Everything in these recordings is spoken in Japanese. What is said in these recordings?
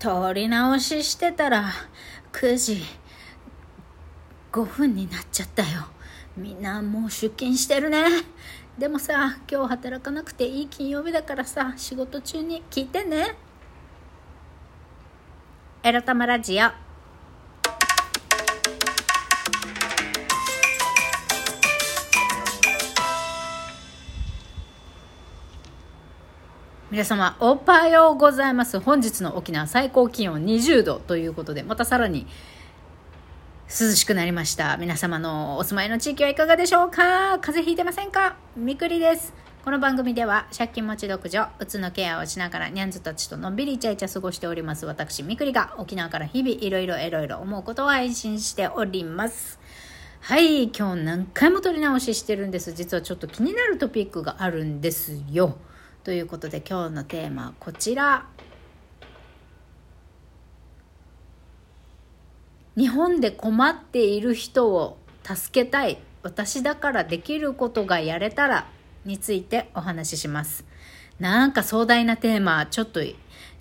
撮り直ししてたら9時5分になっちゃったよ。みんなもう出勤してるね。でもさ今日働かなくていい金曜日だからさ仕事中に聞いてね。エロタマラジオ。皆様おはようございます。本日の沖縄最高気温20度ということでまたさらに涼しくなりました。皆様のお住まいの地域はいかがでしょうか？風邪ひいてませんか？みくりです。この番組では借金持ち独女うつのケアをしながらニャンズたちとのんびりイチャイチャ過ごしております。私みくりが沖縄から日々いろいろいろいろ思うことを配信しております。はい今日何回も撮り直ししてるんです。実はちょっと気になるトピックがあるんですよ。ということで今日のテーマはこちら。日本で困っている人を助けたい。私だからできることがやれたらについてお話しします。なんか壮大なテーマちょっと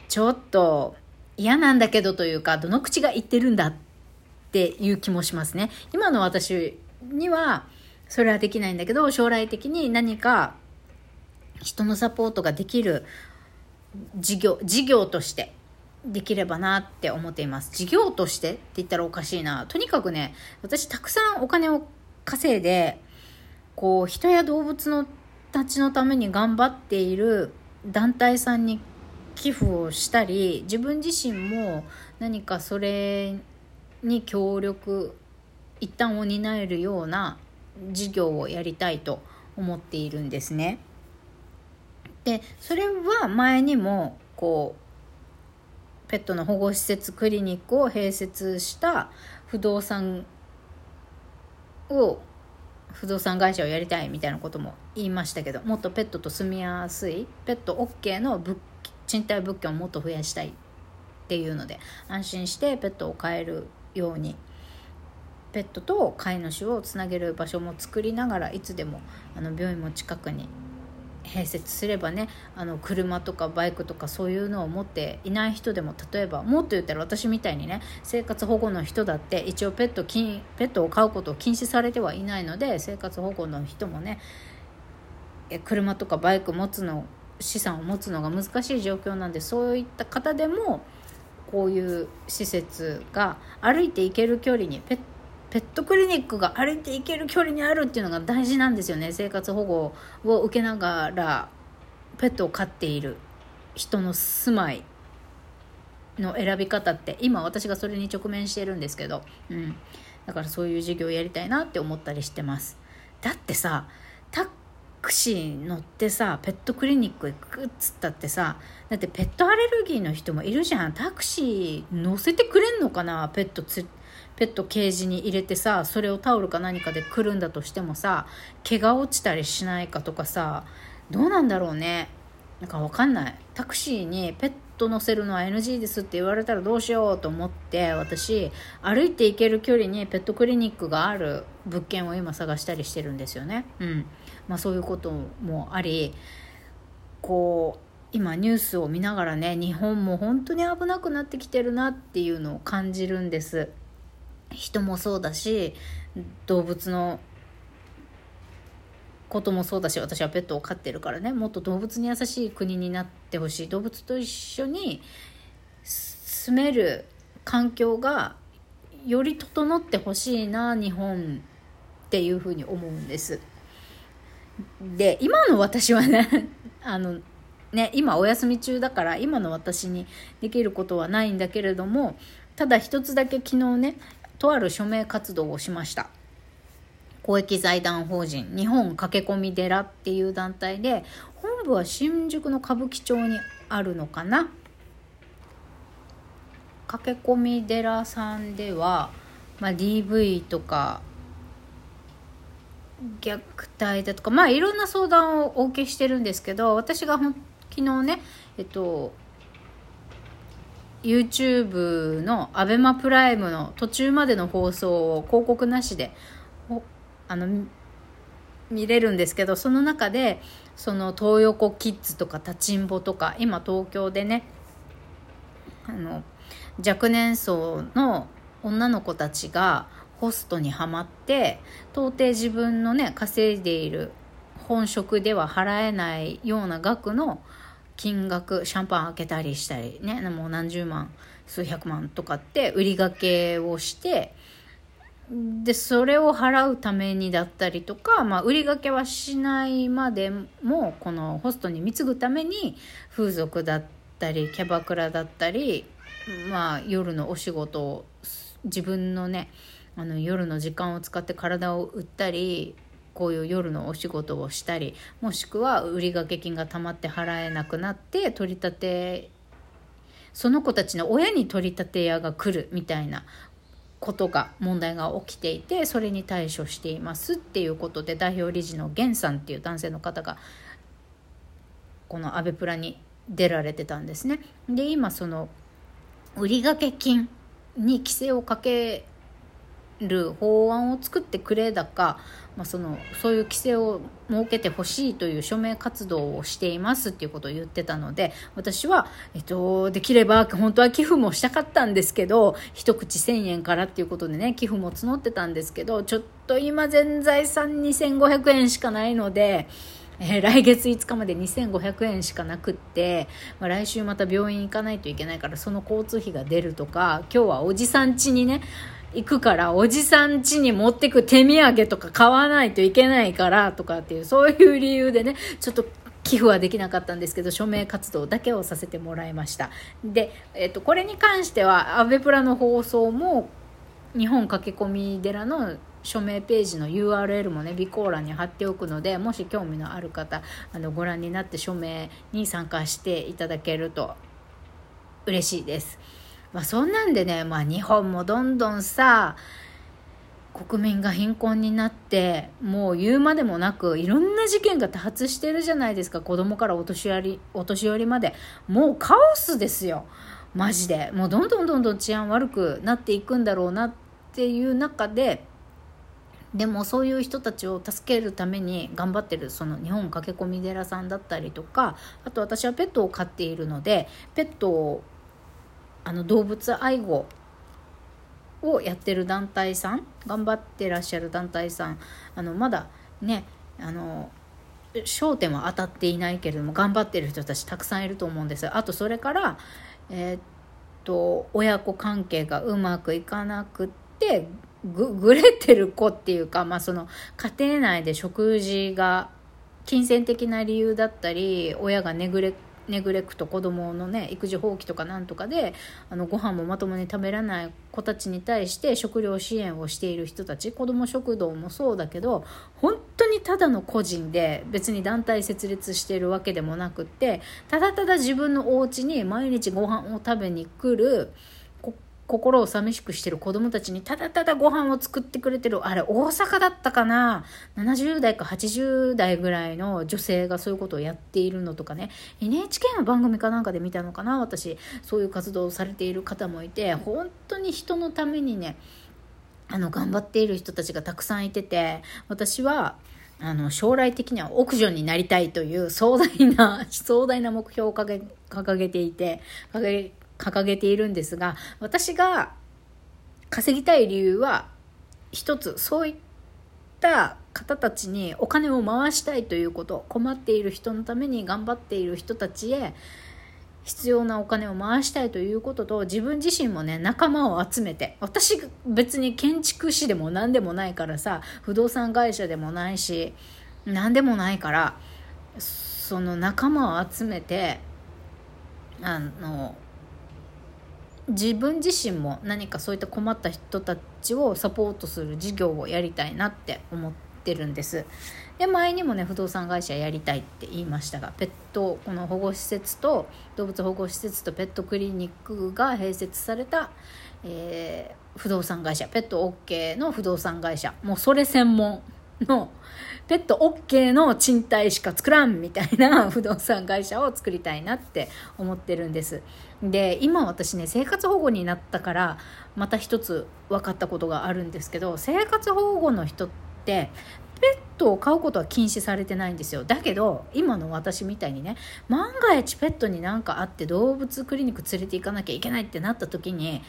ちょっと嫌なんだけどというかどの口が言ってるんだっていう気もしますね。今の私にはそれはできないんだけど将来的に何か人のサポートができる事業事業としてできればなって思っています事業としてって言ったらおかしいなとにかくね私たくさんお金を稼いでこう人や動物のたちのために頑張っている団体さんに寄付をしたり自分自身も何かそれに協力一旦を担えるような事業をやりたいと思っているんですね。でそれは前にもこうペットの保護施設クリニックを併設した不動産を不動産会社をやりたいみたいなことも言いましたけどもっとペットと住みやすいペット OK の物賃貸物件をもっと増やしたいっていうので安心してペットを飼えるようにペットと飼い主をつなげる場所も作りながらいつでもあの病院も近くに併設すればねあの車とかバイクとかそういうのを持っていない人でも例えばもっと言ったら私みたいにね生活保護の人だって一応ペット金ペットを飼うことを禁止されてはいないので生活保護の人もね車とかバイク持つの資産を持つのが難しい状況なんでそういった方でもこういう施設が歩いて行ける距離にペットペットクリニックが歩いて行ける距離にあるっていうのが大事なんですよね。生活保護を受けながらペットを飼っている人の住まいの選び方って今私がそれに直面してるんですけど、うん、だからそういう授業をやりたいなって思ったりしてます。だってさタクシー乗ってさペットクリニック行くっつったってさだってペットアレルギーの人もいるじゃん。タクシー乗せてくれんのかなペットつペットケージに入れてさそれをタオルか何かでくるんだとしてもさ毛が落ちたりしないかとかさどうなんだろうね。なんかわかんない。タクシーにペット乗せるのは NG ですって言われたらどうしようと思って私歩いて行ける距離にペットクリニックがある物件を今探したりしてるんですよね。うん。まあそういうこともありこう今ニュースを見ながらね日本も本当に危なくなってきてるなっていうのを感じるんです。人もそうだし動物のこともそうだし私はペットを飼ってるからね。もっと動物に優しい国になってほしい。動物と一緒に住める環境がより整ってほしいな日本っていうふうに思うんです。で今の私はね あのね今お休み中だから今の私にできることはないんだけれどもただ一つだけ昨日ねとある署名活動をしました。公益財団法人日本駆け込み寺っていう団体で本部は新宿の歌舞伎町にあるのかな。駆け込み寺さんでは、まあ、DV とか虐待だとかまあいろんな相談をお受けしてるんですけど私が昨日ねえっと YouTube の ABEMA プライムの途中までの放送を広告なしであの見れるんですけどその中でその東横キッズとか立ちんぼとか今東京でねあの若年層の女の子たちがホストにはまって到底自分のね稼いでいる本職では払えないような額の金額シャンパン開けたりしたりねもう何十万数百万とかって売りがけをしてでそれを払うためにだったりとか、まあ、売りがけはしないまでもこのホストに貢ぐために風俗だったりキャバクラだったり、まあ、夜のお仕事を自分のねあの夜の時間を使って体を売ったりこういう夜のお仕事をしたりもしくは売掛金がたまって払えなくなって取り立てその子たちの親に取り立て屋が来るみたいなことが問題が起きていてそれに対処していますっていうことで代表理事の源さんっていう男性の方がこのアベプラに出られてたんですね。で今その売掛金に規制をかける法案を作ってくれだか、まあ、そのそういう規制を設けてほしいという署名活動をしていますっていうことを言ってたので私は、えっと、できれば本当は寄付もしたかったんですけど一口1000円からっていうことでね寄付も募ってたんですけどちょっと今全財産2500円しかないので。えー、来月5日まで2500円しかなくって、まあ、来週また病院行かないといけないからその交通費が出るとか今日はおじさん家にね行くからおじさん家に持ってく手土産とか買わないといけないからとかっていうそういう理由でねちょっと寄付はできなかったんですけど署名活動だけをさせてもらいましたで、えっと、これに関してはアベプラの放送も日本駆け込み寺の署名ページの URL もね備考欄に貼っておくのでもし興味のある方あのご覧になって署名に参加していただけると嬉しいです。まあ、そんなんでね、まあ、日本もどんどんさ国民が貧困になってもう言うまでもなくいろんな事件が多発してるじゃないですか。子供からお年寄りお年寄りまで。もうカオスですよ。マジで。もうどんどんどんどん治安悪くなっていくんだろうなっていう中ででもそういう人たちを助けるために頑張ってるその日本駆け込み寺さんだったりとかあと私はペットを飼っているのでペットをあの動物愛護をやってる団体さん頑張ってらっしゃる団体さんあのまだねあの焦点は当たっていないけれども頑張ってる人たちたくさんいると思うんです。あとそれからえー、っと親子関係がうまくいかなくってぐぐれてる子っていうか、まあ、その家庭内で食事が金銭的な理由だったり親がネグレネグレクト子供のね育児放棄とかなんとかであのご飯もまともに食べられない子たちに対して食料支援をしている人たち子ども食堂もそうだけど本当にただの個人で別に団体設立してるわけでもなくってただただ自分のお家に毎日ご飯を食べに来る心を寂しくしてる子供たちにただただご飯を作ってくれてる、あれ大阪だったかな ?70 代か80代ぐらいの女性がそういうことをやっているのとかね、NHK の番組かなんかで見たのかな？私、そういう活動をされている方もいて、本当に人のためにね、あの、頑張っている人たちがたくさんいてて、私は、あの、将来的には奥女になりたいという壮大な、壮大な目標を掲げていて、掲げ掲げているんですが私が稼ぎたい理由は一つそういった方たちにお金を回したいということ。困っている人のために頑張っている人たちへ必要なお金を回したいということと自分自身もね仲間を集めて私別に建築士でも何でもないからさ不動産会社でもないし何でもないからその仲間を集めてあの自分自身も何かそういった困った人たちをサポートする事業をやりたいなって思ってるんです。で前にもね不動産会社やりたいって言いましたがペットこの保護施設と動物保護施設とペットクリニックが併設された、えー、不動産会社ペット OK の不動産会社。もうそれ専門のペット OK の賃貸しか作らんみたいな不動産会社を作りたいなって思ってるんです。で今私ね生活保護になったからまた一つ分かったことがあるんですけど生活保護の人ってペットを飼うことは禁止されてないんですよ。だけど今の私みたいにね万が一ペットに何かあって動物クリニック連れて行かなきゃいけないってなった時に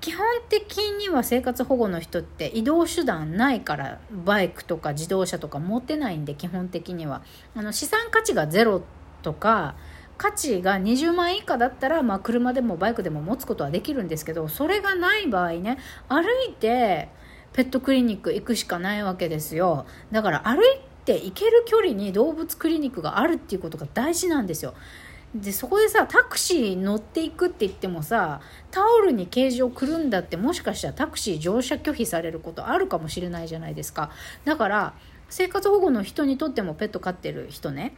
基本的には生活保護の人って移動手段ないからバイクとか自動車とか持ってないんで基本的には。あの資産価値がゼロとか価値が20万以下だったら、まあ、車でもバイクでも持つことはできるんですけどそれがない場合ね歩いてペットクリニック行くしかないわけですよ。だから歩いて行ける距離に動物クリニックがあるっていうことが大事なんですよ。でそこでさタクシー乗っていくって言ってもさタオルにケージをくるんだってもしかしたらタクシー乗車拒否されることあるかもしれないじゃないですか。だから生活保護の人にとってもペット飼ってる人ね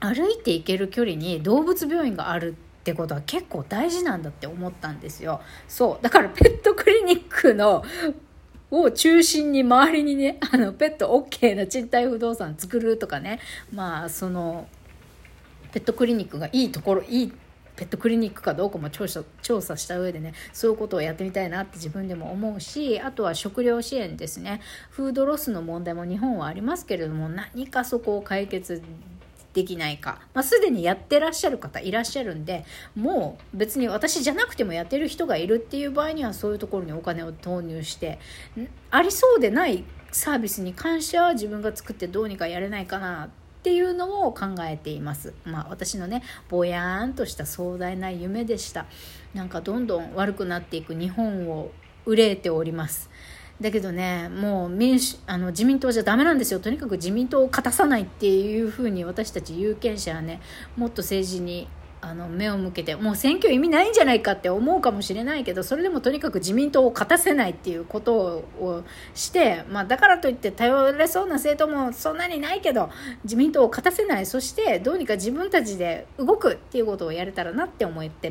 歩いて行ける距離に動物病院があるってことは結構大事なんだって思ったんですよ。そう。だからペットクリニックのを中心に周りにね あのペット OK な賃貸不動産作るとかね。まあそのペットクリニックがいいところいいペットクリニックかどうかも調査調査した上でねそういうことをやってみたいなって自分でも思うしあとは食料支援ですね。フードロスの問題も日本はありますけれども何かそこを解決できないか、まあ、すでにやってらっしゃる方いらっしゃるんでもう別に私じゃなくてもやってる人がいるっていう場合にはそういうところにお金を投入してありそうでないサービスに関しては自分が作ってどうにかやれないかなっていうのを考えています。まあ私のね、ぼやーんとした壮大な夢でした。なんかどんどん悪くなっていく日本を憂えております。だけどね、もう民主あの自民党じゃダメなんですよ。とにかく自民党を勝たさないっていうふうに私たち有権者はね、もっと政治にあの目を向けてもう選挙意味ないんじゃないかって思うかもしれないけどそれでもとにかく自民党を勝たせないっていうことをして、まあ、だからといって頼れそうな政党もそんなにないけど自民党を勝たせないそしてどうにか自分たちで動くっていうことをやれたらなって思ってます。